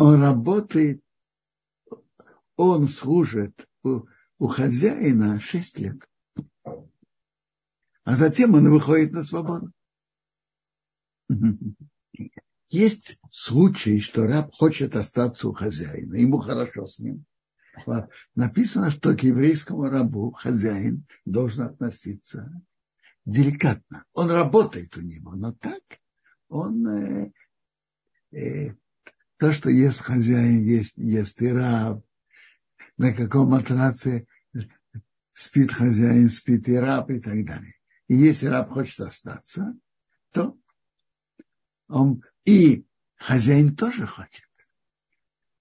Он работает, он служит у, у хозяина 6 лет. А затем он выходит на свободу. Есть случаи, что раб хочет остаться у хозяина, ему хорошо с ним. Написано, что к еврейскому рабу хозяин должен относиться деликатно. Он работает у него, но так он э, э, то, что ест хозяин, есть, ест и раб, на каком матраце спит хозяин, спит и раб и так далее. И если раб хочет остаться, то он и хозяин тоже хочет,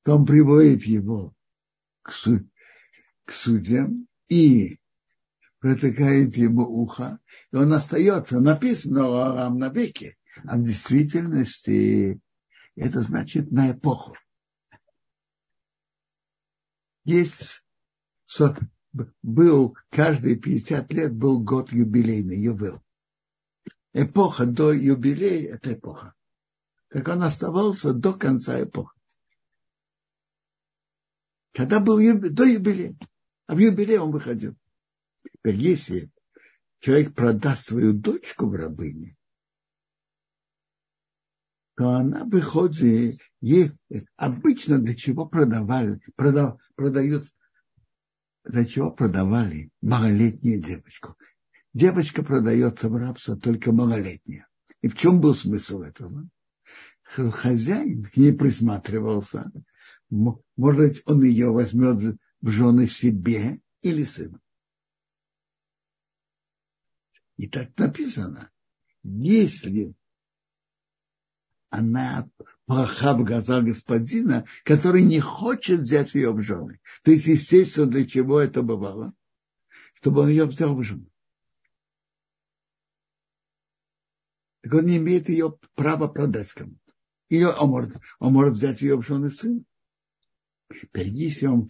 то он приводит его к, суд, к судьям и протыкает ему ухо, и он остается, написано о навеки, а в действительности это значит на эпоху. Есть, был, каждые 50 лет был год юбилейный, ювел. Эпоха до юбилея – это эпоха. Как он оставался до конца эпохи. Когда был юбилей, до юбилея. А в юбилей он выходил. Теперь, если человек продаст свою дочку в рабыне, то она выходит, ей обычно для чего продавали, продав, продают, для чего продавали малолетнюю девочку. Девочка продается в рабство только малолетняя. И в чем был смысл этого? Хозяин к ней присматривался, может быть, он ее возьмет в жены себе или сыну. И так написано. Если она плоха в господина, который не хочет взять ее в жены. То есть, естественно, для чего это бывало? Чтобы он ее взял в жены. Так он не имеет ее права продать кому-то. Или он может, он может взять ее в жены сына. Теперь, если он...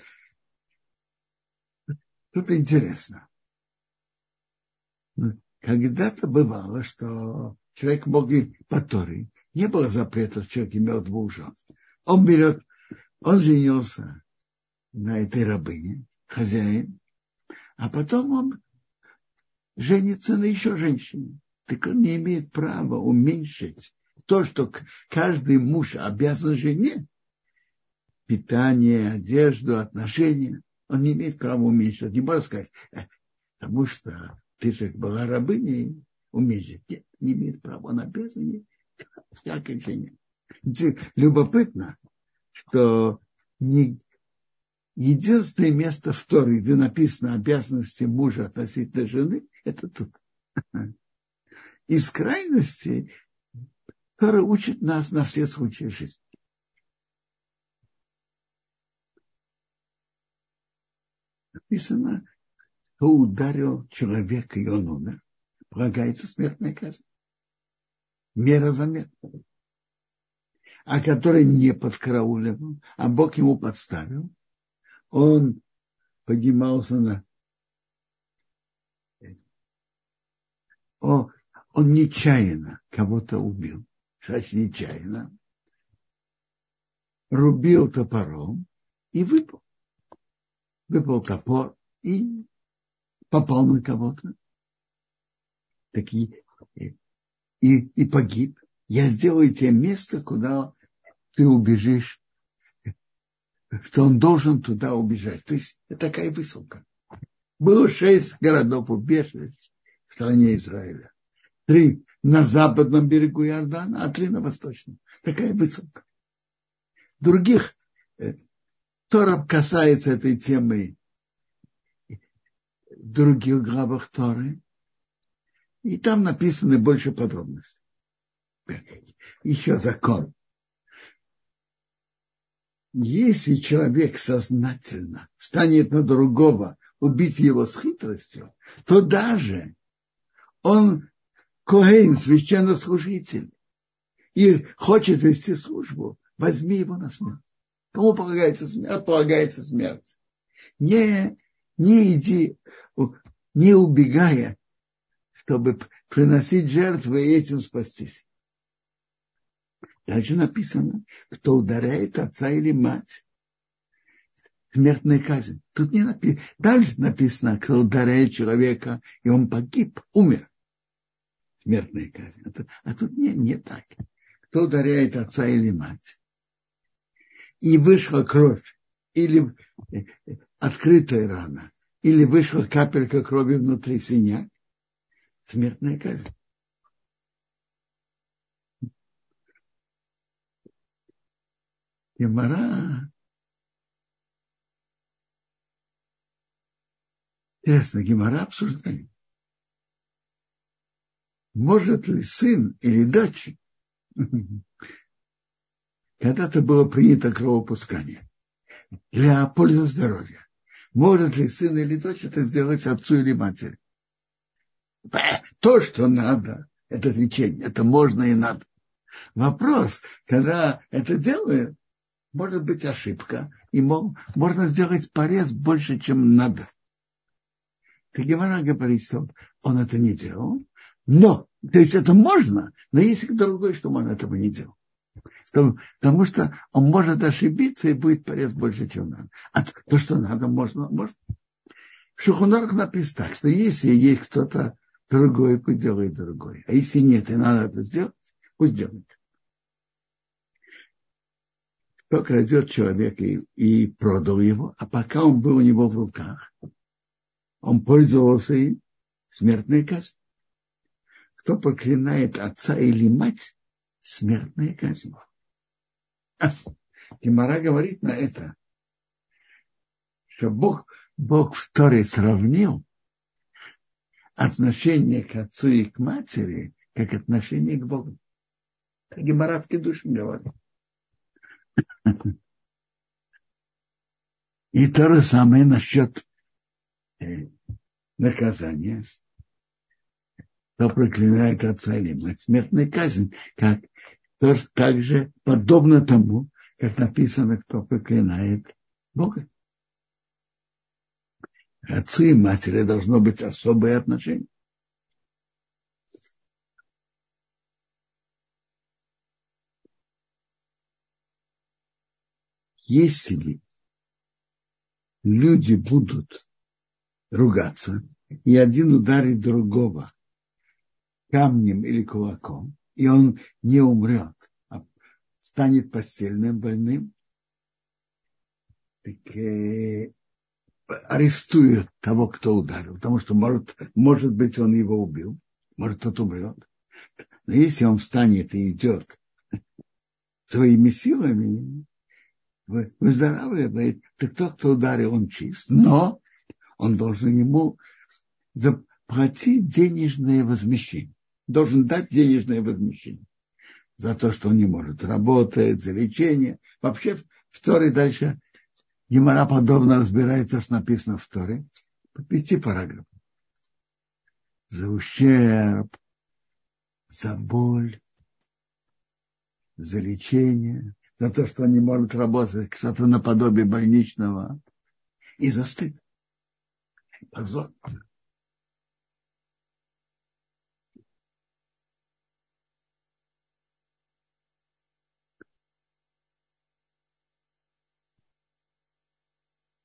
Тут интересно. Когда-то бывало, что человек мог и по не было запрета, человек имел двух жен. Он берет, он женился на этой рабыне, хозяин, а потом он женится на еще женщине. Так он не имеет права уменьшить то, что каждый муж обязан жене, питание, одежду, отношения, он не имеет права уменьшить. Не может сказать, «Э, потому что ты же была рабыней, уменьшить. Нет, не имеет права, он обязан всякой жене. Любопытно, что не, единственное место в Торе, где написано обязанности мужа относительно жены, это тут. Из крайности Тора учит нас на все случаи жизни. Написано, кто ударил человека, и он умер, полагается смертная казнь. Мера за меру. А который не подкараулил, а Бог ему подставил, он поднимался на... О, он нечаянно кого-то убил значит, нечаянно, рубил топором и выпал. Выпал топор и попал на кого-то. Так и, и, погиб. Я сделаю тебе место, куда ты убежишь, что он должен туда убежать. То есть это такая высылка. Было шесть городов убежищ в стране Израиля. Три на западном берегу Иордана, а три на восточном. Такая высылка. Других э, Тора касается этой темы в других главах Торы. И там написаны больше подробностей. Еще закон. Если человек сознательно станет на другого убить его с хитростью, то даже он Коэн, священнослужитель, и хочет вести службу, возьми его на смерть. Кому полагается смерть? Полагается смерть. Не, не иди, не убегая, чтобы приносить жертвы и этим спастись. Дальше написано, кто ударяет отца или мать, смертная казнь. Тут не написано. Дальше написано, кто ударяет человека, и он погиб, умер. Смертная казнь. А тут, а тут не, не так. Кто ударяет отца или мать, и вышла кровь, или э, открытая рана, или вышла капелька крови внутри синяк, смертная казнь. Гемора. Интересно, Гемора обсуждает. Может ли сын или дочь, когда-то было принято кровопускание для пользы здоровья, может ли сын или дочь это сделать отцу или матери? То, что надо, это лечение, это можно и надо. Вопрос, когда это делают, может быть ошибка, и мог, можно сделать порез больше, чем надо. Так Гемора говорит, что он это не делал, но, то есть это можно, но есть другой, что он этого не делал. Потому что он может ошибиться и будет порез больше, чем надо. А то, что надо, можно, можно. В Шухунарах написано так, что если есть кто-то другой, пусть делает другой. А если нет, и надо это сделать, пусть делает кто крадет человека и, и продал его, а пока он был у него в руках, он пользовался им, смертная казнь. Кто проклинает отца или мать, смертная казнь. Гимара говорит на это, что Бог, Бог в Торе сравнил отношение к отцу и к матери, как отношение к Богу. Гимара в Кедушин говорит. И то же самое насчет э, наказания. Кто проклинает отца или мать, смертная казнь, как тоже так же подобно тому, как написано, кто проклинает Бога. Отцу и матери должно быть особое отношение. если люди будут ругаться, и один ударит другого камнем или кулаком, и он не умрет, а станет постельным больным, так э, арестуют того, кто ударил, потому что может, может быть он его убил, может тот умрет. Но если он встанет и идет своими силами, выздоравливает, так тот, кто ударил, он чист. Но он должен ему заплатить денежное возмещение. Должен дать денежное возмещение за то, что он не может работать, за лечение. Вообще в Торе дальше Гемора подобно разбирает то, что написано в Торе. По пяти параграфам. За ущерб, за боль, за лечение, за то, что он не может работать, что-то наподобие больничного, и за стыд. Позор.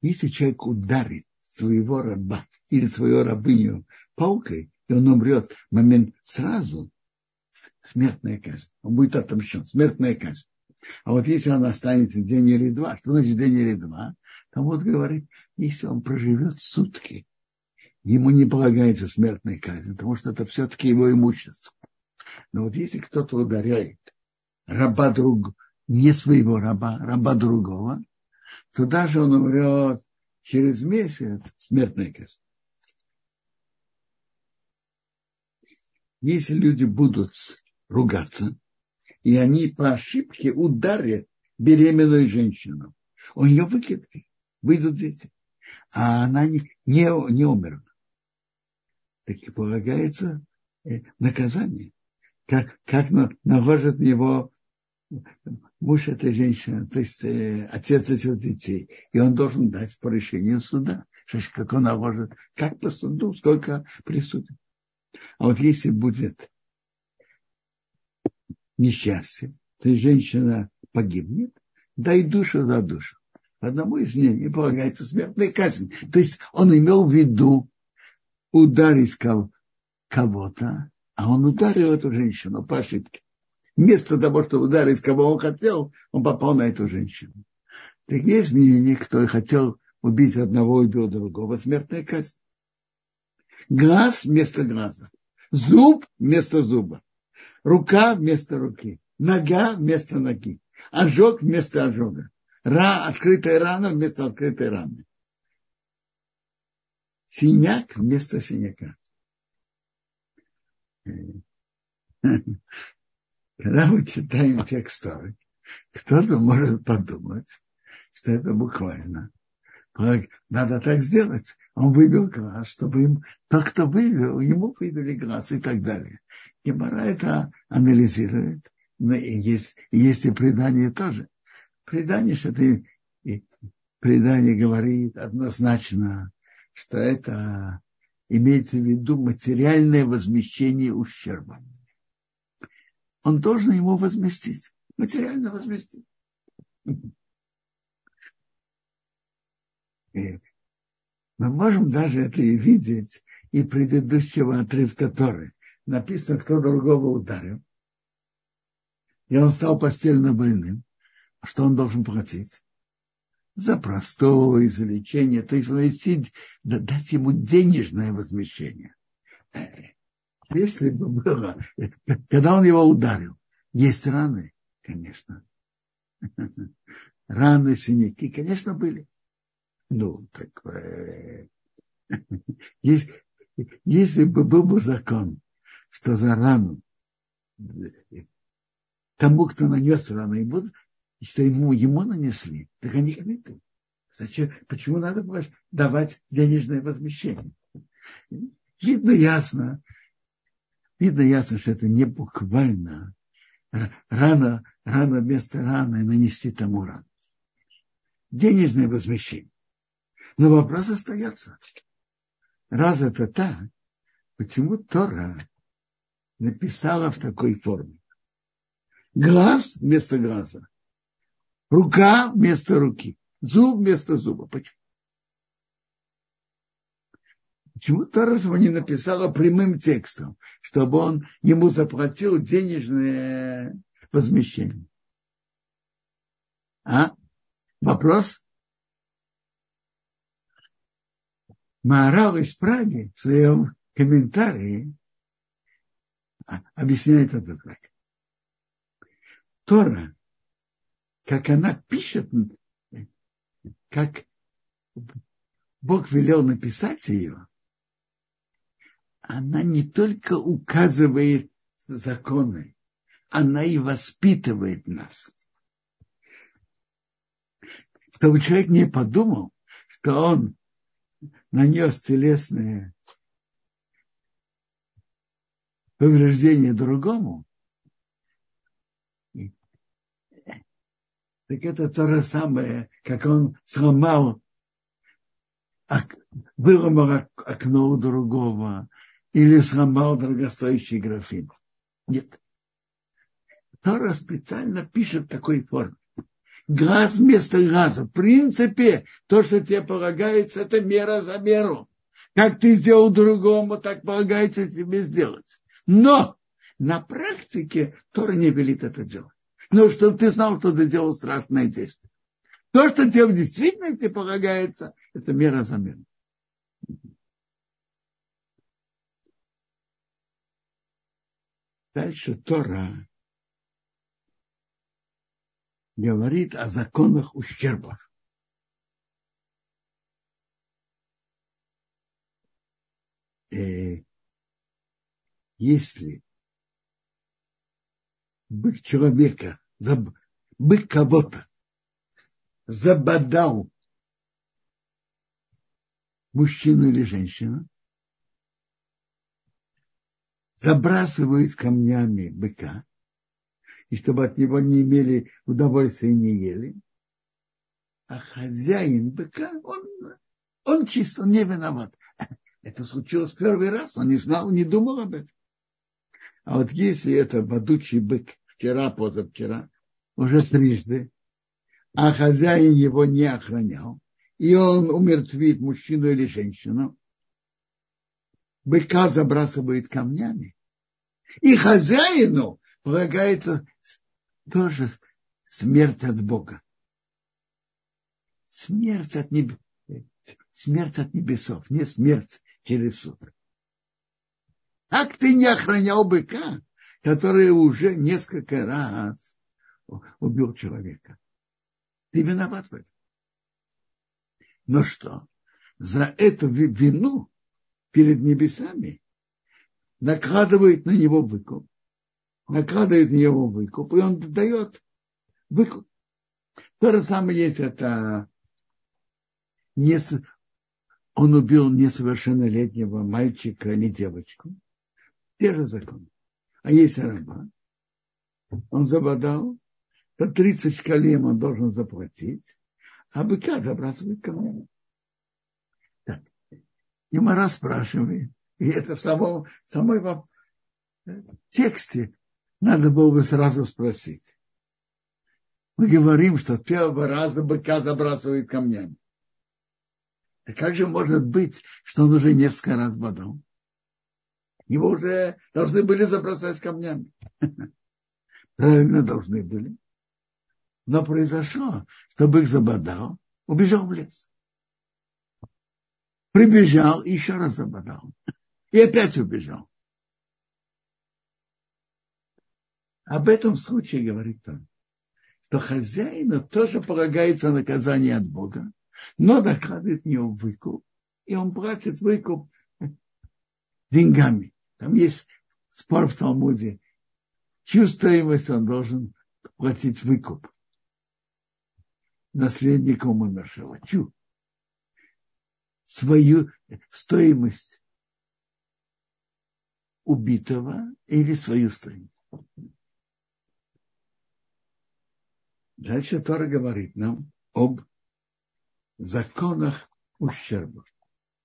Если человек ударит своего раба или свою рабыню палкой, и он умрет в момент сразу, смертная казнь. Он будет отомщен. Смертная казнь. А вот если он останется день или два, что значит день или два? Там вот говорит, если он проживет сутки, ему не полагается смертная казнь, потому что это все-таки его имущество. Но вот если кто-то ударяет раба друг, не своего раба, раба другого, то даже он умрет через месяц смертная казнь. Если люди будут ругаться, и они по ошибке ударят беременную женщину. Он ее выкидывает, выйдут дети. А она не, не, не умерла. Так и полагается э, наказание. Как, как наложит его муж этой женщины, то есть э, отец этих детей. И он должен дать по решению суда. Как он наложит, как по суду, сколько присудит. А вот если будет несчастье, то есть женщина погибнет, дай душу за душу. Одному из мнений полагается смертная казнь. То есть он имел в виду ударить кого-то, а он ударил эту женщину по ошибке. Вместо того, чтобы ударить кого он хотел, он попал на эту женщину. Так есть мнение, кто хотел убить одного убил другого, смертная казнь. Глаз вместо глаза. Зуб вместо зуба. Рука вместо руки. Нога вместо ноги. Ожог вместо ожога. Ра, открытая рана вместо открытой раны. Синяк вместо синяка. Когда мы читаем текст Торы, кто-то может подумать, что это буквально. Надо так сделать. Он вывел глаз, чтобы им, тот, кто вывел, ему вывели глаз и так далее. Гемора это анализирует. Но и есть, и есть и предание тоже. Предание, что ты, предание говорит однозначно, что это имеется в виду материальное возмещение ущерба. Он должен ему возместить, материально возместить. И мы можем даже это и видеть и предыдущего отрывка Торы. Написано, кто другого ударил. И он стал постельно больным. Что он должен платить? За простое, за лечение. То есть возместить, дать ему денежное возмещение. Если бы было, когда он его ударил, есть раны, конечно. Раны, синяки, конечно, были. Ну, так э, есть, если бы был бы закон, что за рану тому, кто нанес рану, ему, что ему, ему нанесли, так они кметы. Зачем? Почему надо давать денежное возмещение? Видно ясно, видно ясно, что это не буквально рано, рано вместо раны нанести тому рану. Денежное возмещение. Но вопрос остается. Раз это так, почему Тора написала в такой форме? Глаз вместо глаза. Рука вместо руки. Зуб вместо зуба. Почему? Почему Тора его не написала прямым текстом, чтобы он ему заплатил денежное возмещение? А? Вопрос? Маорал из Праги в своем комментарии объясняет это так. Тора, как она пишет, как Бог велел написать ее, она не только указывает законы, она и воспитывает нас. Чтобы человек не подумал, что он нанес телесное повреждение другому, так это то же самое, как он сломал, выломал окно у другого или сломал дорогостоящий графин. Нет. Тора специально пишет в такой форме глаз вместо глаза. В принципе, то, что тебе полагается, это мера за меру. Как ты сделал другому, так полагается тебе сделать. Но на практике Тора не велит это делать. Но чтобы ты знал, что ты делал страшное действие. То, что тебе в действительности полагается, это мера за меру. Дальше Тора говорит о законах ущербов. Э, если бык человека, бык кого-то забодал мужчину или женщину, забрасывает камнями быка, и чтобы от него не имели удовольствия и не ели. А хозяин быка, он, он чист, не виноват. Это случилось первый раз, он не знал, не думал об этом. А вот если это бодучий бык вчера, позавчера, уже трижды, а хозяин его не охранял, и он умертвит мужчину или женщину, быка забрасывает камнями, и хозяину полагается тоже смерть от Бога. Смерть от, неб... смерть от небесов, не смерть через суд. Как ты не охранял быка, который уже несколько раз убил человека? Ты виноват в этом. Но что? За эту вину перед небесами накладывает на него выкуп. Накладывает на него выкуп, и он дает выкуп. То же самое есть это не, он убил несовершеннолетнего мальчика или девочку. Те же законы. А есть раба. Он забодал, то 30 шкалим он должен заплатить, а быка забрасывает камнями. И Мара спрашивает, и это в самом, в самой в тексте надо было бы сразу спросить. Мы говорим, что первого раза быка забрасывает камнями. А как же может быть, что он уже несколько раз бодал? Его уже должны были забросать камнями. Правильно должны были. Но произошло, что бык забодал, убежал в лес. Прибежал и еще раз забодал. И опять убежал. Об этом случае говорит он, что хозяину тоже полагается наказание от Бога, но докладывает не выкуп, и он платит выкуп деньгами. Там есть спор в Талмуде, чью стоимость он должен платить выкуп наследнику умершего. Чью? Свою стоимость убитого или свою стоимость. Дальше Тора говорит нам об законах ущерба.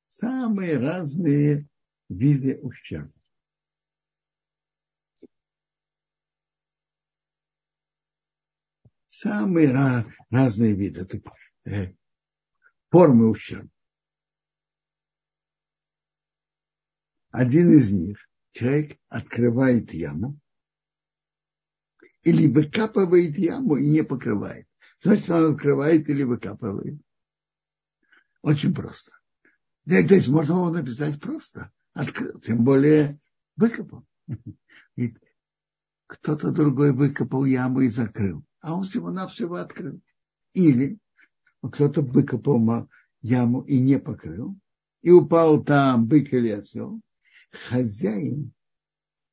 Самые разные виды ущерба. Самые разные виды, так, э, формы ущерба. Один из них, человек открывает яму, или выкапывает яму и не покрывает. Значит, он открывает или выкапывает. Очень просто. Да, то есть можно его написать просто. Открыл, тем более выкопал. кто-то другой выкопал яму и закрыл, а он всего-навсего открыл. Или кто-то выкопал яму и не покрыл, и упал там бык или осел. Хозяин,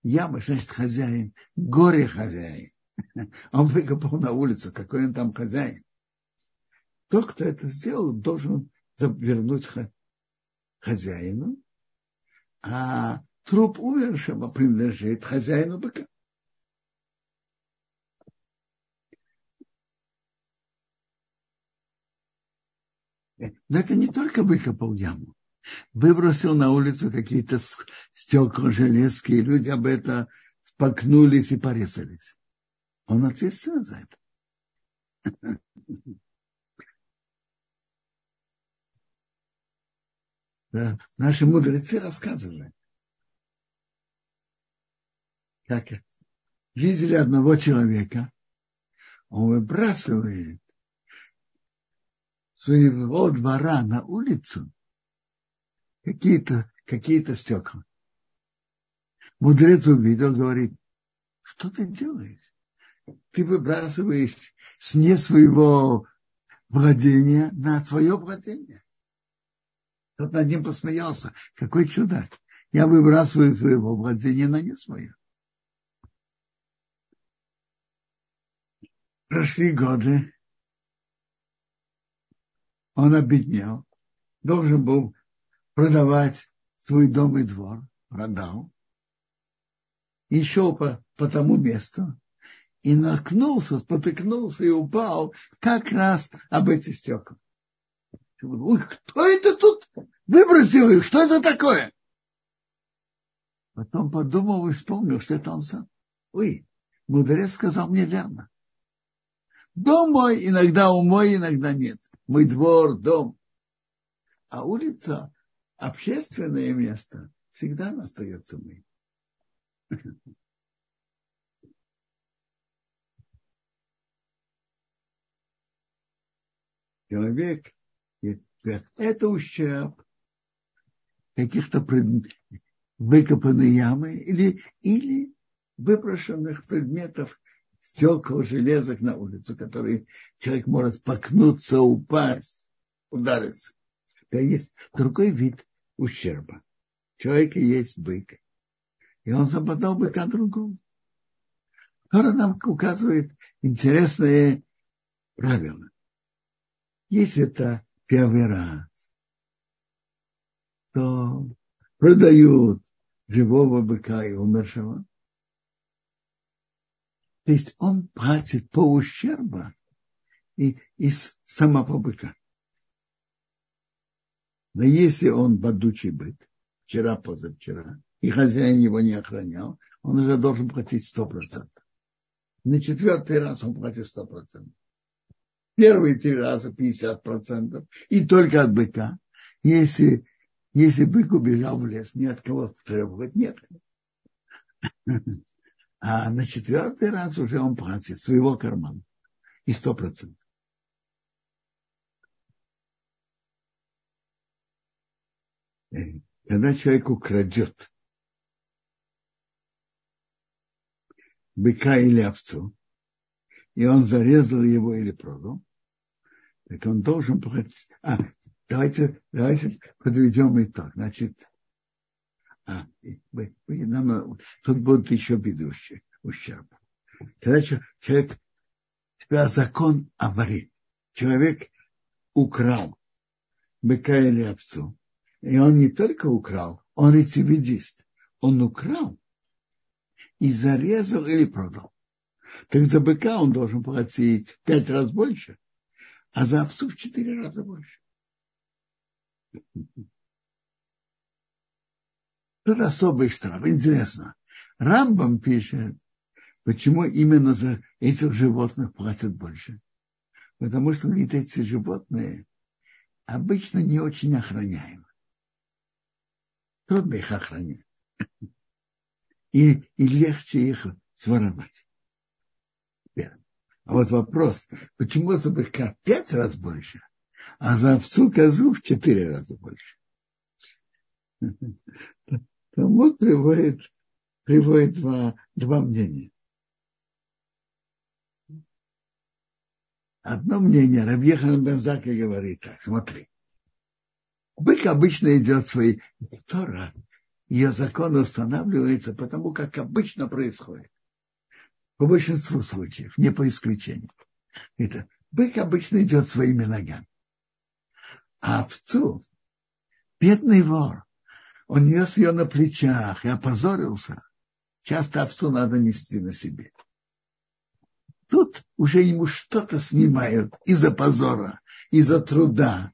яма, значит хозяин, горе хозяин. Он выкопал на улицу, какой он там хозяин. Тот, кто это сделал, должен вернуть хозяину, а труп умершего принадлежит хозяину быка. Но это не только выкопал яму. Выбросил на улицу какие-то стекла, железки, и люди об это спокнулись и порезались. Он ответственен за это. Наши мудрецы рассказывали, как видели одного человека, он выбрасывает своего двора на улицу какие-то какие стекла. Мудрец увидел, говорит, что ты делаешь? Ты выбрасываешь с не своего владения на свое владение. Тот над ним посмеялся. Какой чудак. Я выбрасываю своего владения на не свое. Прошли годы. Он обеднел. Должен был продавать свой дом и двор. Продал. Шел по, по тому месту. И наткнулся, спотыкнулся и упал как раз об эти стекла. Ой, кто это тут выбросил их? Что это такое? Потом подумал и вспомнил, что это он сам. Ой, мудрец сказал мне верно. Дом мой, иногда у мой, иногда нет. Мой двор, дом. А улица, общественное место, всегда остается моим. Человек, это ущерб каких-то пред... выкопанной ямы или, или выброшенных предметов стекол, железок на улицу, которые человек может споткнуться, упасть, удариться. Это есть другой вид ущерба. У человека есть бык, и он западал быка другому. Тора нам указывает интересные правила. Если это первый раз, то продают живого быка и умершего. То есть он платит по ущерба и, из самого быка. Но если он бодучий бык, вчера, позавчера, и хозяин его не охранял, он уже должен платить 100%. На четвертый раз он платит 100%. Первые три раза 50%. И только от быка. Если, если бык убежал в лес, ни от кого требовать нет. А на четвертый раз уже он платит своего кармана. И 100%. Когда человек украдет быка или овцу, и он зарезал его или продал, так он должен платить. А, давайте, давайте подведем итог. Значит, а, нам, тут будут еще бедущие ущерб. Когда человек, тебя закон аварит. Человек украл быка или овцу. И он не только украл, он рецидивист. Он украл и зарезал или продал. Так за быка он должен платить в пять раз больше, а за овцу в четыре раза больше. Тут особый штраф. Интересно. Рамбам пишет, почему именно за этих животных платят больше. Потому что говорит, эти животные обычно не очень охраняемы. Трудно их охранять и, и легче их своровать. А вот вопрос, почему за быка пять раз больше, а за овцу козу в четыре раза больше? Талмуд приводит, приводит два, два мнения. Одно мнение, Рабьехан Бензака говорит так, смотри. Бык обычно идет свои... Тора ее закон устанавливается потому, как обычно происходит. По большинству случаев, не по исключению. Это бык обычно идет своими ногами. А овцу, бедный вор, он нес ее на плечах и опозорился. Часто овцу надо нести на себе. Тут уже ему что-то снимают из-за позора, из-за труда.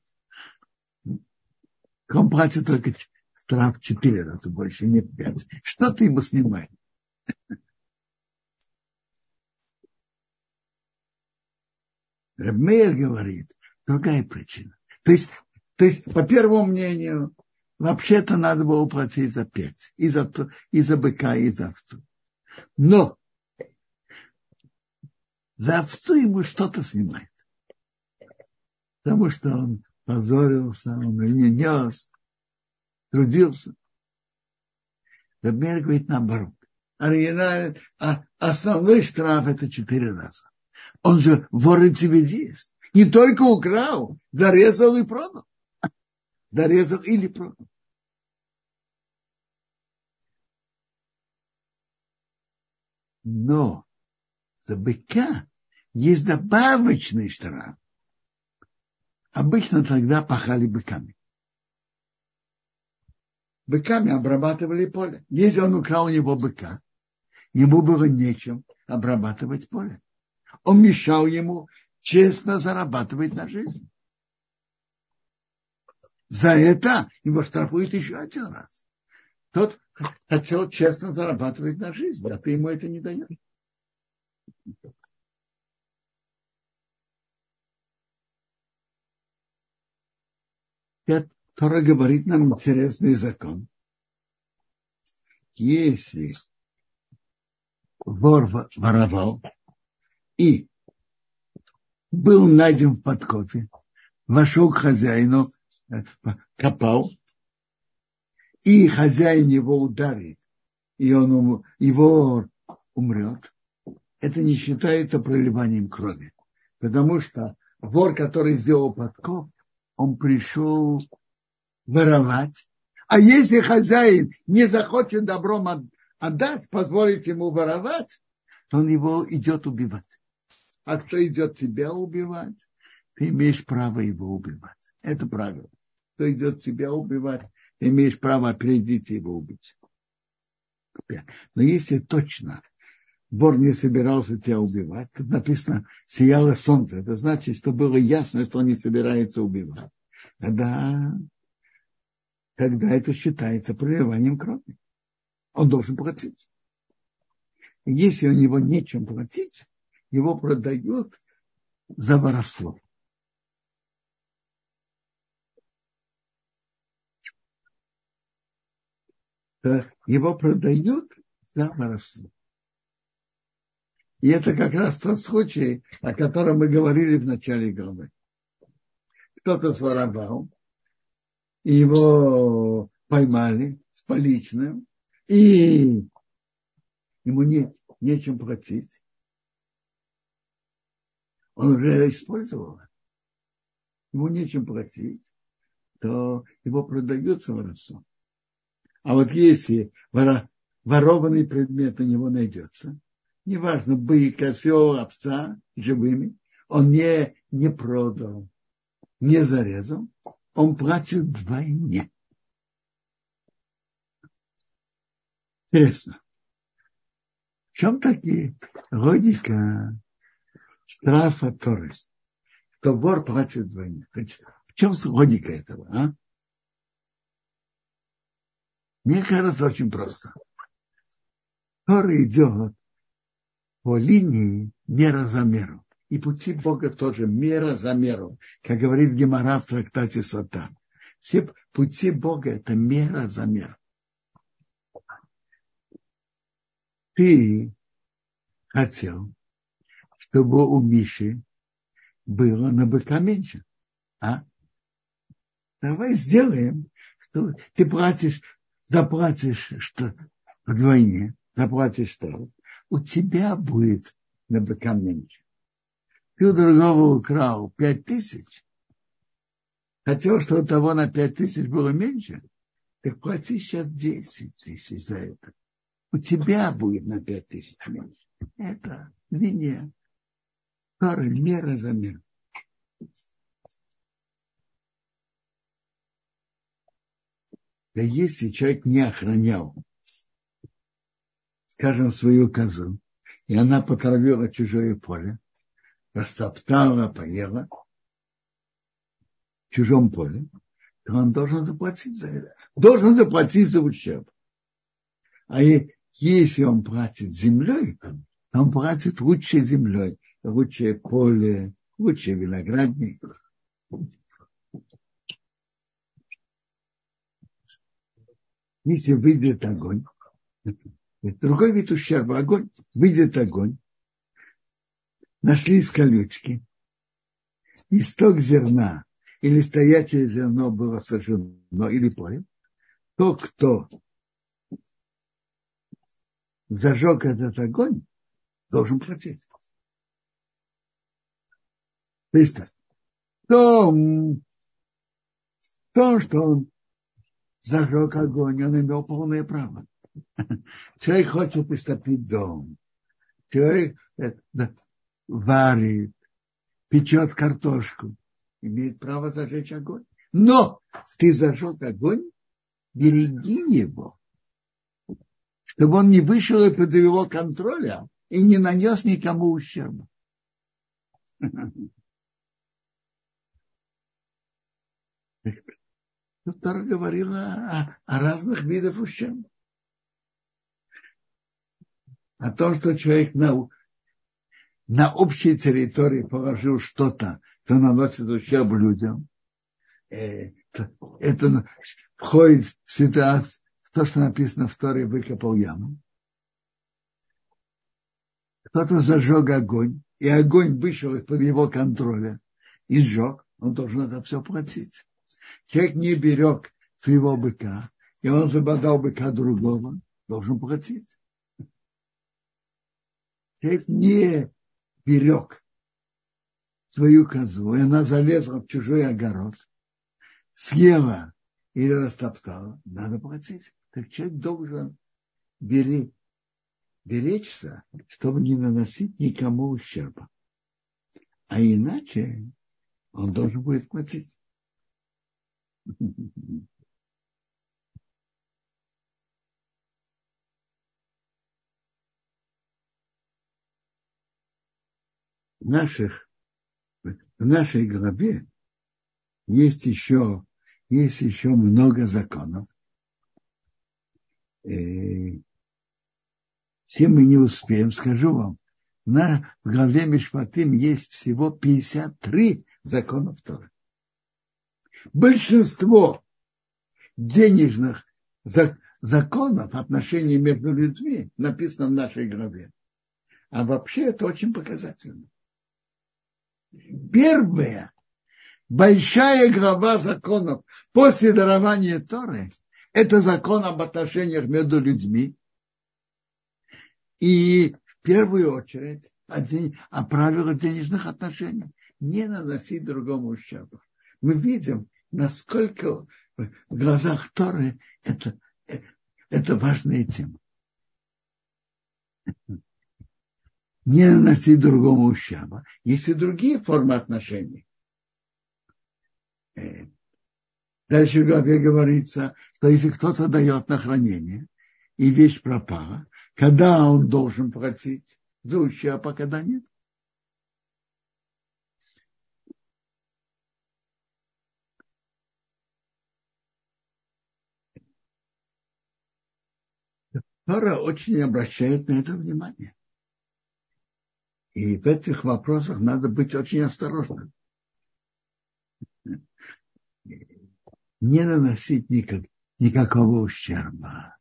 Он платит только штраф четыре раза больше, не пять. Что ты ему снимаешь? Рабмейер говорит, другая причина. То есть, то есть, по первому мнению, вообще-то надо было платить за пять. И за, и за быка, и за овцу. Но за овцу ему что-то снимает. Потому что он позорился, он не нес, трудился. Рабмер говорит наоборот. Оригинальный, а основной штраф это четыре раза. Он же вор рецидивист. Не только украл, зарезал и продал. Зарезал или продал. Но за быка есть добавочный штраф. Обычно тогда пахали быками быками обрабатывали поле. Если он украл у него быка, ему было нечем обрабатывать поле. Он мешал ему честно зарабатывать на жизнь. За это его штрафуют еще один раз. Тот хотел честно зарабатывать на жизнь, а ты ему это не даешь. Тора говорит нам интересный закон. Если вор воровал и был найден в подкопе, вошел к хозяину, э, копал, и хозяин его ударит, и он его умрет, это не считается проливанием крови. Потому что вор, который сделал подкоп, он пришел воровать. А если хозяин не захочет добром отдать, позволить ему воровать, то он его идет убивать. А кто идет тебя убивать, ты имеешь право его убивать. Это правило. Кто идет тебя убивать, ты имеешь право опередить его убить. Но если точно вор не собирался тебя убивать, тут написано «сияло солнце». Это значит, что было ясно, что он не собирается убивать. Тогда, тогда это считается проливанием крови. Он должен платить. Если у него нечем платить, его продают за воровство. Его продают за воровство. И это как раз тот случай, о котором мы говорили в начале главы. Кто-то своровал, и его поймали с поличным, и ему не, нечем платить. Он уже использовал. Ему нечем платить, то его продают с воровством. А вот если ворованный предмет у него найдется, неважно, бык, осел, овца, живыми, он не, не продал, не зарезал, он платит вдвойне. Интересно. В чем такие логика штрафа Торы? Что вор платит вдвойне. В чем логика этого? А? Мне кажется, очень просто. Тора идет по линии мера за меру. И пути Бога тоже мера за меру. Как говорит Гемора в трактате Сатан. Все пути Бога – это мера за меру. Ты хотел, чтобы у Миши было на быка меньше. А? Давай сделаем, что ты платишь, заплатишь что вдвойне, заплатишь что у тебя будет на быка. Ты у другого украл пять тысяч, хотел, чтобы у того на пять тысяч было меньше, так плати сейчас десять тысяч за это. У тебя будет на пять тысяч меньше. Это линия пары мера за мер. Да если человек не охранял скажем, свою козу, и она потравила чужое поле, растоптала, поела в чужом поле, то он должен заплатить за это. Должен заплатить за ущерб. А если он платит землей, то он платит лучшей землей, лучшее поле, лучший виноградник. Если выйдет огонь, Другой вид ущерба. Огонь. Выйдет огонь. Нашли колючки. Исток зерна или стоячее зерно было сожжено или поле. То, кто зажег этот огонь, должен платить. То то, то, что он зажег огонь, он имел полное право. Человек хочет истопить дом. Человек варит, печет картошку. Имеет право зажечь огонь. Но ты зажег огонь, береги его, чтобы он не вышел из-под его контроля и не нанес никому ущерба. Тут Тора говорила о, о разных видах ущерба о том, что человек на, на общей территории положил что-то, что наносит ущерб людям, э, это входит в ситуацию, то, что написано в Торе, выкопал яму. Кто-то зажег огонь, и огонь вышел из-под его контроля и сжег, он должен это все платить. Человек не берег своего быка, и он забодал быка другого, должен платить. Человек не берег свою козу, и она залезла в чужой огород, съела или растоптала, надо платить. Так человек должен бери, беречься, чтобы не наносить никому ущерба. А иначе он должен будет платить. В наших, в нашей главе есть еще, есть еще много законов. И все мы не успеем, скажу вам. На, в главе Мишпатим есть всего 53 закона Торы. Большинство денежных законов, отношений между людьми написано в нашей главе. А вообще это очень показательно. Первая большая глава законов после дарования Торы – это закон об отношениях между людьми. И в первую очередь о, правилах денежных отношений не наносить другому ущерба. Мы видим, насколько в глазах Торы это, это важная тема. Не наносить другому ущерба. Есть и другие формы отношений. Э, дальше в главе говорится, что если кто-то дает на хранение, и вещь пропала, когда он должен платить за ущерб, а когда нет. Тора очень обращает на это внимание. И в этих вопросах надо быть очень осторожным. Не наносить никак, никакого ущерба.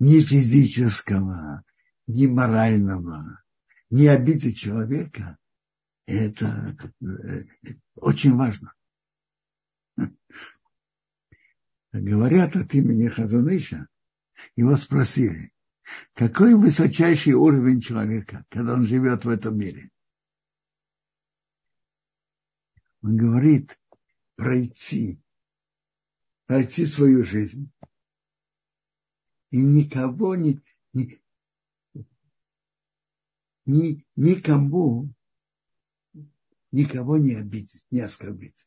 Ни физического, ни морального, ни обиды человека. Это э, очень важно. Говорят от имени Хазаныша, его спросили, какой высочайший уровень человека, когда он живет в этом мире? Он говорит, пройти, пройти свою жизнь и никого не, не, ни, никому никого не обидеть, не оскорбить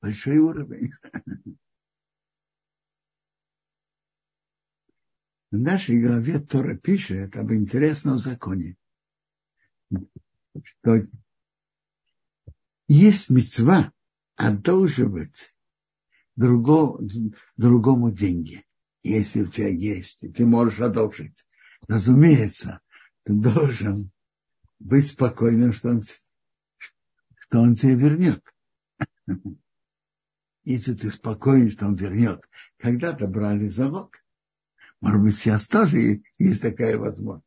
большой уровень. В нашей главе Тора пишет об интересном законе, что есть мецва одолживать другому, другому деньги. Если у тебя есть, ты можешь одолжить. Разумеется, ты должен быть спокойным, что он, что он тебе вернет если ты спокоен, что он вернет. Когда-то брали залог. Может быть, сейчас тоже есть такая возможность.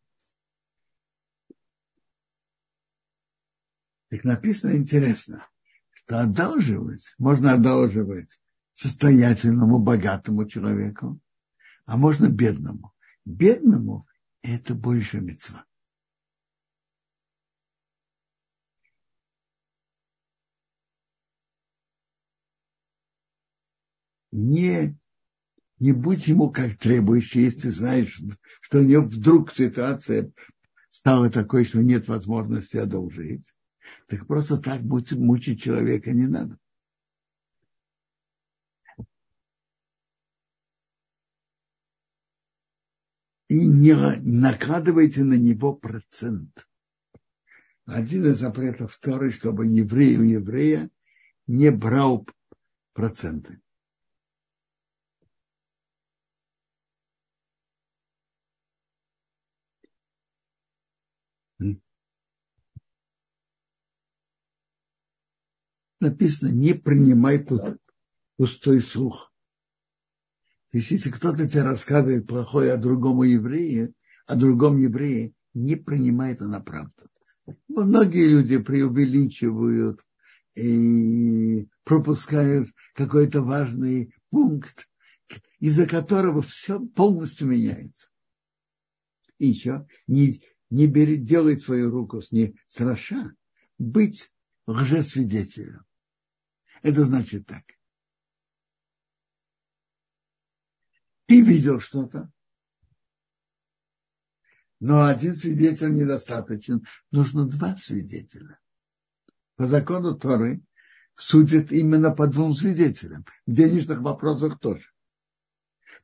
Так написано интересно, что одалживать, можно одалживать состоятельному, богатому человеку, а можно бедному. Бедному это больше мецва. не, не будь ему как требующий, если знаешь, что у него вдруг ситуация стала такой, что нет возможности одолжить. Так просто так мучить человека не надо. И не накладывайте на него процент. Один из запретов второй, чтобы еврей у еврея не брал проценты. Написано, не принимай пустой слух. То есть, если кто-то тебе рассказывает плохое о другом еврее, о другом еврее, не принимай это на правду. Многие люди преувеличивают и пропускают какой-то важный пункт, из-за которого все полностью меняется. И еще не, не бери, делай свою руку с, не с Раша, быть лжесвидетелем. Это значит так. Ты видел что-то, но один свидетель недостаточен. Нужно два свидетеля. По закону Торы судят именно по двум свидетелям. В денежных вопросах тоже.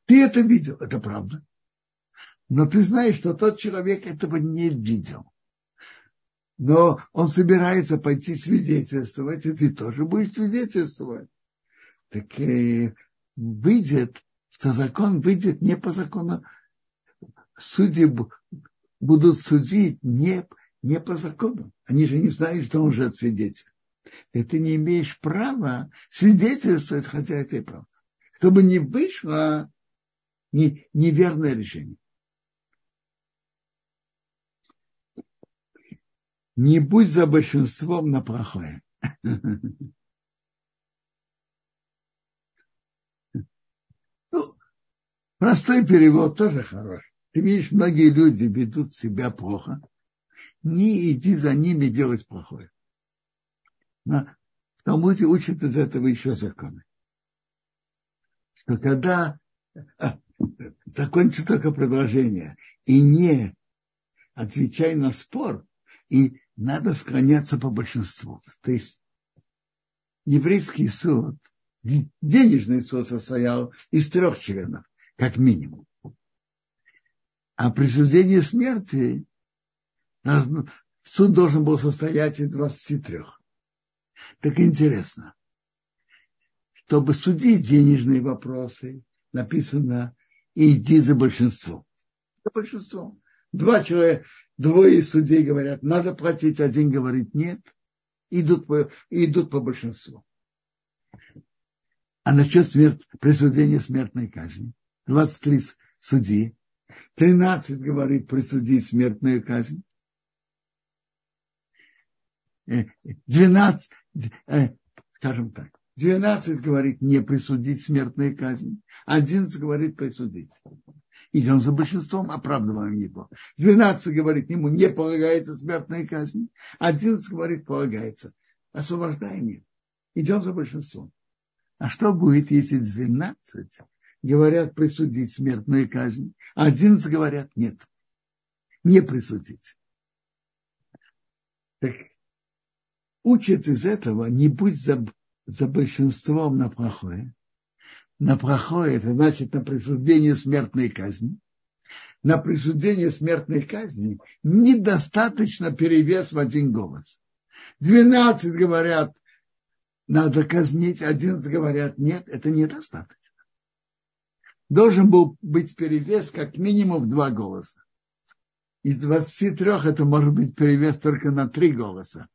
Ты это видел, это правда. Но ты знаешь, что тот человек этого не видел. Но он собирается пойти свидетельствовать, и ты тоже будешь свидетельствовать. Так э, выйдет, что закон выйдет не по закону. Судьи будут судить не, не по закону. Они же не знают, что он уже свидетель. И ты не имеешь права свидетельствовать, хотя это и правда. Чтобы не вышло не, неверное решение. Не будь за большинством на плохое. Ну, простой перевод тоже хороший. Ты видишь, многие люди ведут себя плохо. Не иди за ними делать плохое. Но в Талмуде учат из этого еще законы. Что когда а, закончу только предложение и не отвечай на спор, и надо склоняться по большинству. То есть еврейский суд, денежный суд состоял из трех членов, как минимум. А присуждение смерти суд должен был состоять из 23. Так интересно, чтобы судить денежные вопросы, написано иди за большинством. За большинством. Два человека, двое судей говорят, надо платить, один говорит нет, идут по, идут по большинству. А насчет смерти, присуждения смертной казни, 23 судьи 13 говорит присудить смертную казнь. 12, э, э, скажем так, 12 говорит не присудить смертную казнь, 11 говорит присудить. Идем за большинством, оправдываем его. 12 говорит, ему не полагается смертная казнь, 11 говорит, полагается. Освобождаем его. Идем за большинством. А что будет, если 12 говорят присудить смертную казнь, а 11 говорят нет, не присудить. Так учат из этого, не будь за, за большинством на плохое. На плохое, это значит на присуждение смертной казни. На присуждение смертной казни недостаточно перевес в один голос. Двенадцать говорят, надо казнить, одиннадцать говорят, нет, это недостаточно должен был быть перевес как минимум в два голоса. Из 23 это может быть перевес только на три голоса.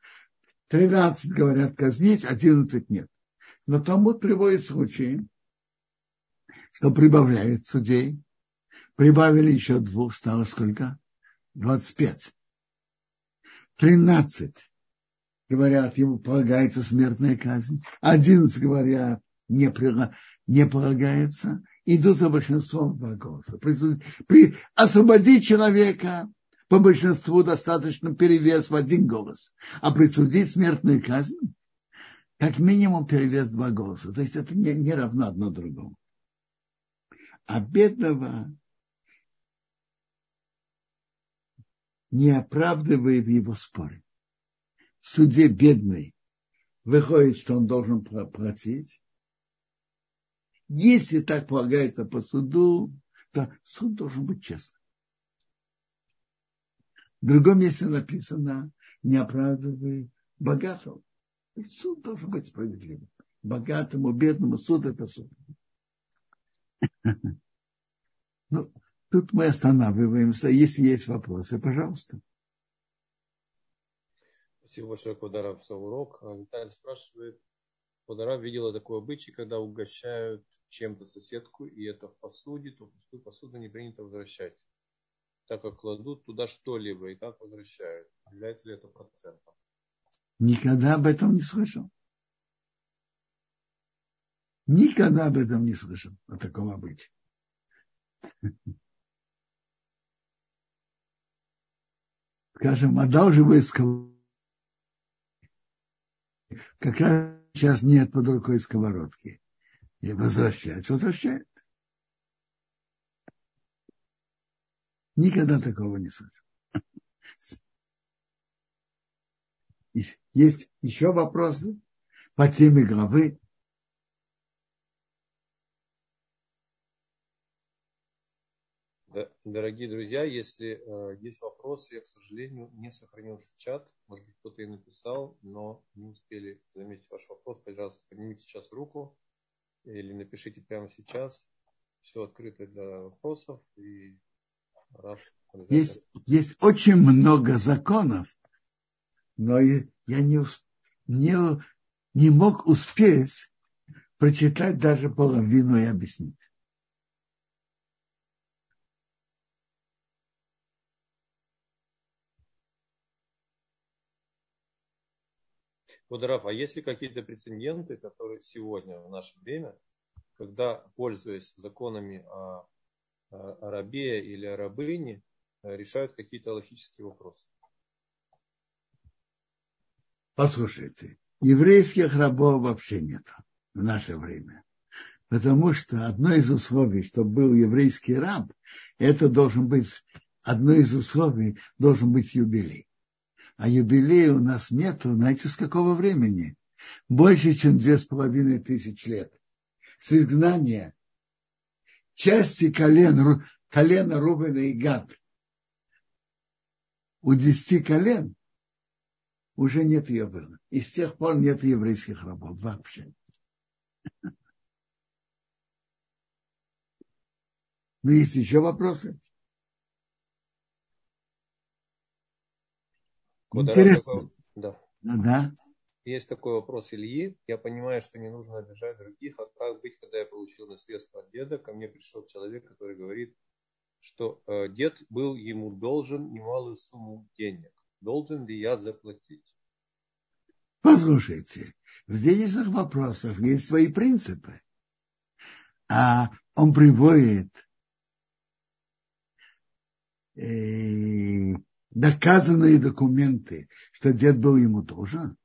13 говорят казнить, 11 нет. Но Талмуд приводит случаи, что прибавляет судей. Прибавили еще двух, стало сколько? 25. 13 говорят, ему полагается смертная казнь. 11 говорят, не, не полагается идут за большинством два голоса. При, при, освободить человека по большинству достаточно перевес в один голос, а присудить смертную казнь как минимум перевес два голоса. То есть это не, не равно одно другому. А бедного не оправдывая в его споре. В суде бедный выходит, что он должен платить, если так полагается по суду, то суд должен быть честным. В другом месте написано, не оправдывай богатого. И суд должен быть справедливым. Богатому, бедному суд это суд. Ну, тут мы останавливаемся. Если есть вопросы, пожалуйста. Спасибо большое, Кударов, за урок. Виталий спрашивает, Подора видела такой обычай, когда угощают чем-то соседку, и это в посуде, то пустую посуду не принято возвращать, так как кладут туда что-либо и так возвращают. Является ли это процентом? Никогда об этом не слышал. Никогда об этом не слышал, о таком обычае. Скажем, одалживает сковородку. Как раз сейчас нет под рукой сковородки. И возвращает, возвращает. Никогда такого не слышал. Есть еще вопросы по теме главы. Дорогие друзья, если э, есть вопросы, я, к сожалению, не сохранил чат. Может быть, кто-то и написал, но не успели заметить ваш вопрос. Пожалуйста, поднимите сейчас руку или напишите прямо сейчас. Все открыто для вопросов. И есть, есть очень много законов, но я не, не, не мог успеть прочитать даже половину и объяснить. Кударов, а есть ли какие-то прецеденты, которые сегодня, в наше время, когда, пользуясь законами о, о рабе или о рабыне, решают какие-то логические вопросы? Послушайте, еврейских рабов вообще нет в наше время. Потому что одно из условий, чтобы был еврейский раб, это должен быть, одно из условий должен быть юбилей а юбилея у нас нету, знаете, с какого времени? Больше, чем две с половиной тысяч лет. С изгнания части колен, колена Рубена и Гад. У десяти колен уже нет ее было. И с тех пор нет еврейских рабов вообще. Ну, есть еще вопросы? Интересно. Такой, да. Ну, да. Есть такой вопрос Ильи. Я понимаю, что не нужно обижать других. А как быть, когда я получил наследство от деда? Ко мне пришел человек, который говорит, что э, дед был ему должен немалую сумму денег. Должен ли я заплатить? Послушайте, в денежных вопросах есть свои принципы. А он приводит э, доказанные документы, что дед был ему должен.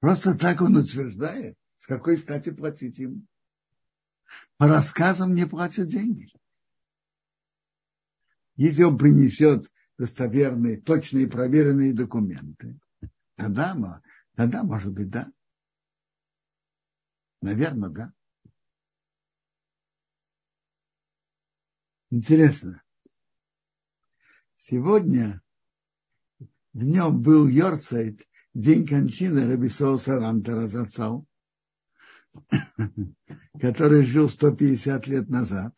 Просто так он утверждает, с какой стати платить ему. По рассказам не платят деньги. Если он принесет достоверные, точные, проверенные документы, тогда, тогда может быть, да. Наверное, да. Интересно. Сегодня в нем был Йорцайт, день кончины Рабисоу Сарантера Зацау, который жил 150 лет назад.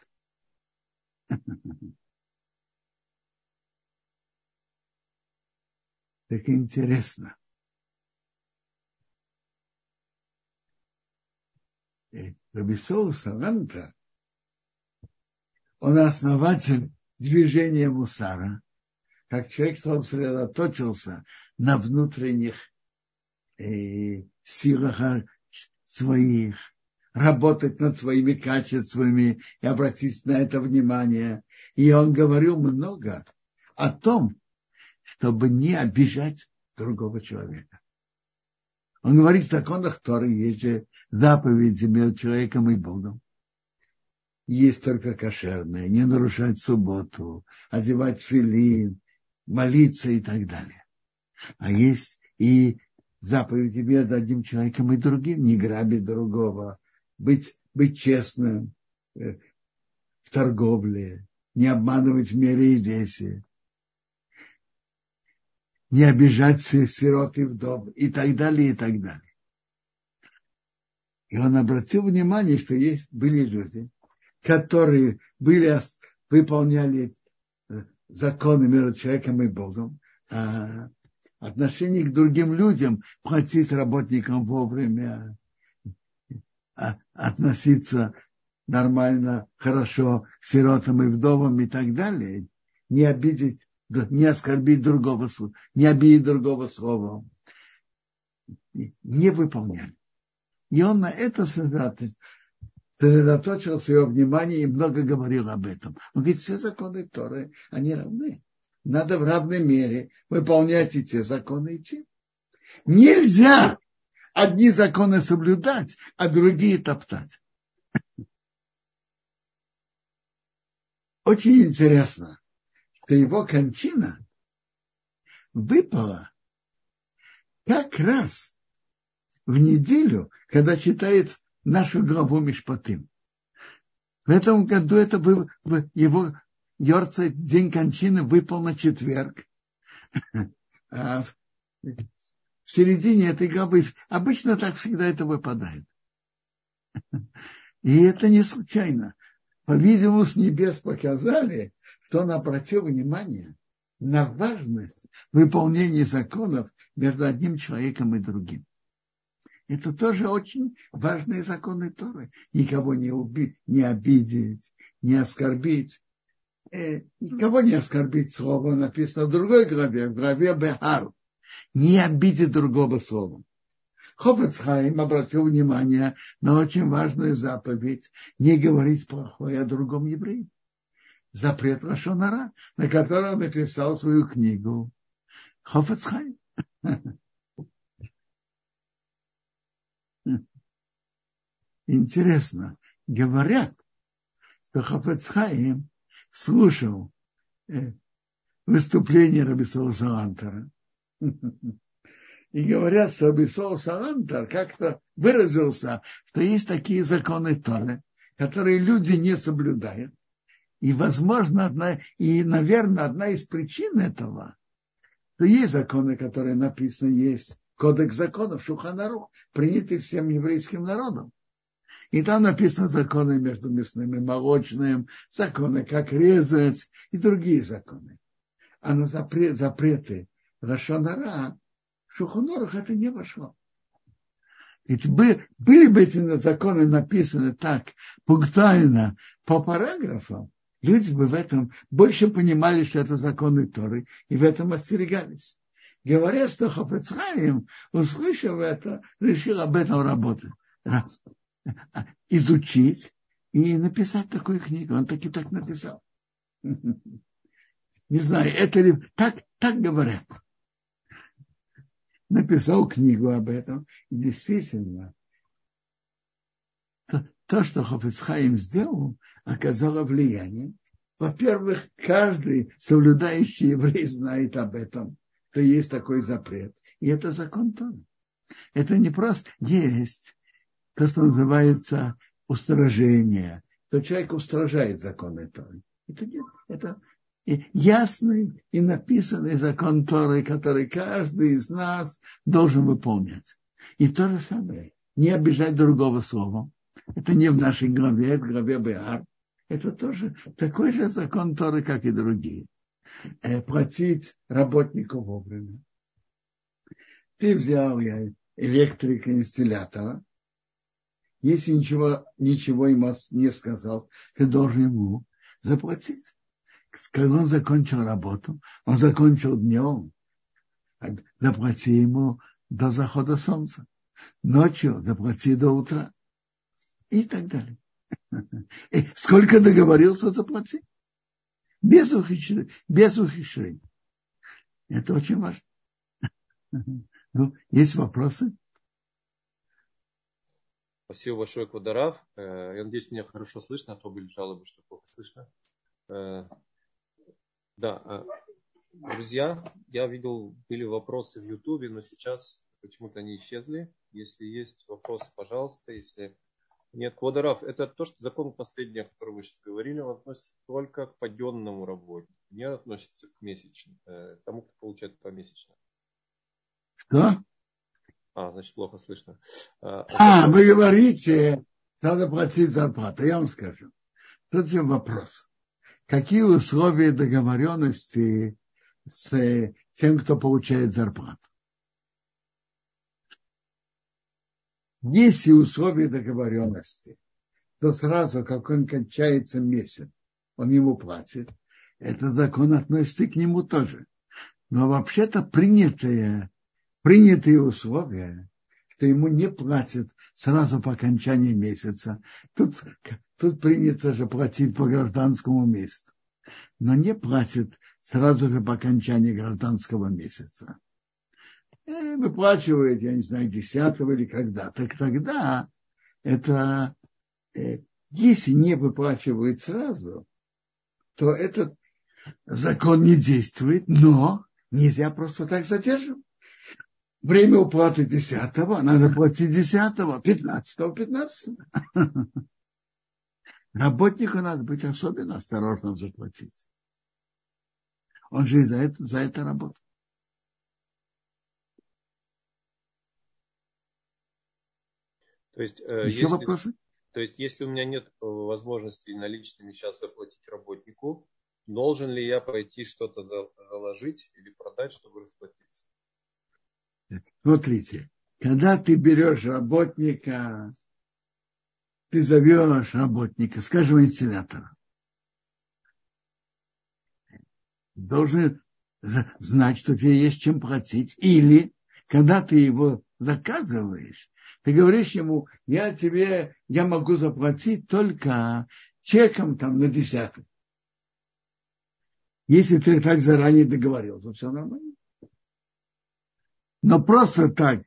Так интересно. Рабисоу Сарантер он основатель движения Мусара, как человек сосредоточился на внутренних э, силах своих, работать над своими качествами и обратить на это внимание. И он говорил много о том, чтобы не обижать другого человека. Он говорит в законах Торы, есть же заповеди между человеком и Богом есть только кошерное, не нарушать субботу, одевать филин, молиться и так далее. А есть и заповеди между одним человеком и другим, не грабить другого, быть, быть честным э, в торговле, не обманывать в мере и весе, не обижать сирот и вдов и так далее, и так далее. И он обратил внимание, что есть, были люди, которые были, выполняли э, законы между человеком и Богом, а, отношение к другим людям, платить работникам вовремя, а, относиться нормально, хорошо к сиротам и вдовам и так далее, не обидеть, не оскорбить другого, не обидеть другого слова, не выполняли. И он на это сосредоточил свое внимание и много говорил об этом. Он говорит, все законы Торы, они равны. Надо в равной мере выполнять и те законы, и те. Нельзя одни законы соблюдать, а другие топтать. Очень интересно, что его кончина выпала как раз в неделю, когда читает нашу главу Мишпатым. В этом году это был его Йорца, день кончины выпал на четверг. А в середине этой главы обычно так всегда это выпадает. И это не случайно. По-видимому, с небес показали, что он обратил внимание на важность выполнения законов между одним человеком и другим. Это тоже очень важные законы Торы. Никого не, убить, не обидеть, не оскорбить. Э, никого не оскорбить слово написано в другой главе, в главе Бехар. Не обидеть другого слова. Хофецхайм обратил внимание на очень важную заповедь не говорить плохое о другом евреи. Запрет Рашонара, на который он написал свою книгу. Хофецхайм. Интересно, говорят, что Хафецхаим слушал э, выступление Рабисола Салантера. И говорят, что Рабисол Салантер как-то выразился, что есть такие законы Торы, которые люди не соблюдают. И, возможно, одна, и, наверное, одна из причин этого, что есть законы, которые написаны, есть кодекс законов Шуханарух, принятый всем еврейским народом. И там написаны законы между мясным и молочным, законы, как резать и другие законы. А на запрет, запреты Рашонара в Шуханарух это не вошло. Ведь были бы эти законы написаны так пунктуально по параграфам, люди бы в этом больше понимали, что это законы Торы, и в этом остерегались. Говорят, что Хафецхайм, услышав это, решил об этом работать, изучить и написать такую книгу. Он таки так написал. Не знаю, это ли так, так говорят. Написал книгу об этом. И действительно, то, то что Хафицхайм сделал, оказало влияние. Во-первых, каждый соблюдающий еврей знает об этом то есть такой запрет. И это закон тоже. Это не просто есть то, что называется устражение. То человек устражает законы Торы. Это, это ясный и написанный закон Торы, который каждый из нас должен выполнять. И то же самое. Не обижать другого слова. Это не в нашей главе, это в главе Беар. Это тоже такой же закон Торы, как и другие. Э, платить работнику вовремя. Ты взял я электрика инсталлятора, если ничего, ничего ему не сказал, ты должен ему заплатить. Когда он закончил работу, он закончил днем, заплати ему до захода солнца. Ночью заплати до утра. И так далее. И сколько договорился, заплати без ухищрения. Без ухищрения. Это очень важно. Ну, есть вопросы? Спасибо большое, Квадарав. Э, я надеюсь, меня хорошо слышно, а то были жалобы, что плохо слышно. Э, да, э, друзья, я видел, были вопросы в Ютубе, но сейчас почему-то они исчезли. Если есть вопросы, пожалуйста. Если нет, Квадарав, это то, что закон последний, о котором вы сейчас говорили, он относится только к паденному работнику, не относится к месячному, тому, кто получает помесячно. Что? А, значит, плохо слышно. А, а вы говорите, надо платить зарплату. Я вам скажу. Тут же вопрос. Какие условия договоренности с тем, кто получает зарплату. Если условия договоренности, то сразу, как он кончается месяц, он ему платит, это закон относится к нему тоже. Но вообще-то принятые, принятые условия, что ему не платят сразу по окончании месяца. Тут, тут принято же платить по гражданскому месту. Но не платят сразу же по окончании гражданского месяца. И выплачивает, я не знаю, десятого или когда. Так тогда это, э, если не выплачивает сразу, то этот закон не действует, но нельзя просто так задерживать. Время уплаты десятого, надо платить десятого, пятнадцатого, пятнадцатого. Работнику надо быть особенно осторожным заплатить. Он же и за это, за это работает. То есть, э, Еще если, вопросы? То есть, если у меня нет э, возможности наличными сейчас заплатить работнику, должен ли я пойти что-то заложить или продать, чтобы расплатиться? Смотрите, когда ты берешь работника, ты зовешь работника, скажем, вентилятора, должен знать, что тебе есть чем платить. Или, когда ты его заказываешь, ты говоришь ему, я тебе, я могу заплатить только чеком там на десяток. Если ты так заранее договорился, все нормально. Но просто так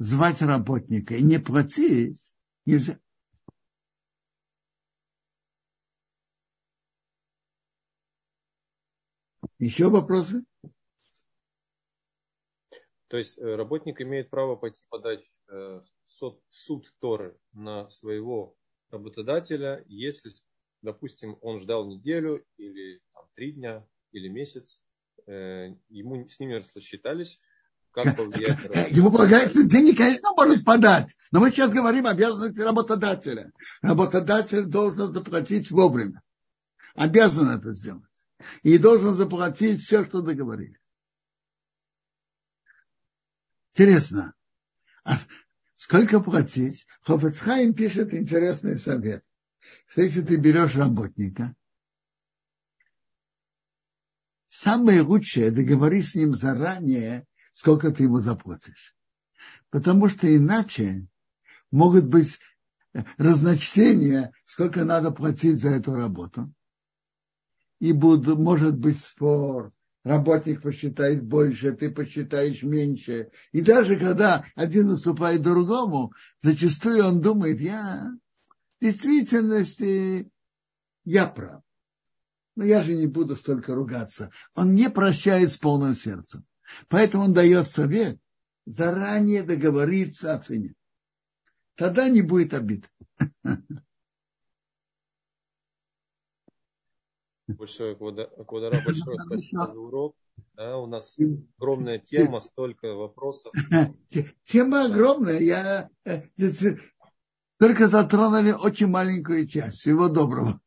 звать работника и не платить нельзя. Еще вопросы? То есть э, работник имеет право пойти подать э, суд, суд Торы на своего работодателя, если, допустим, он ждал неделю или там, три дня или месяц, э, ему с ними рассчитались, как повлиять Ему полагается денег, конечно, может подать. Но мы сейчас говорим о обязанности работодателя. Работодатель должен заплатить вовремя. Обязан это сделать. И должен заплатить все, что договорились. Интересно, а сколько платить? Хофецхайм пишет интересный совет. Что если ты берешь работника, самое лучшее договорись с ним заранее, сколько ты ему заплатишь. Потому что иначе могут быть разночтения, сколько надо платить за эту работу. И буд, может быть спор, работник посчитает больше, ты посчитаешь меньше. И даже когда один уступает другому, зачастую он думает, я в действительности я прав. Но я же не буду столько ругаться. Он не прощает с полным сердцем. Поэтому он дает совет заранее договориться о цене. Тогда не будет обид. Большое, Квадара, большое спасибо за урок. Да, у нас огромная тема, столько вопросов. Тема огромная. Я э, только затронули очень маленькую часть. Всего доброго.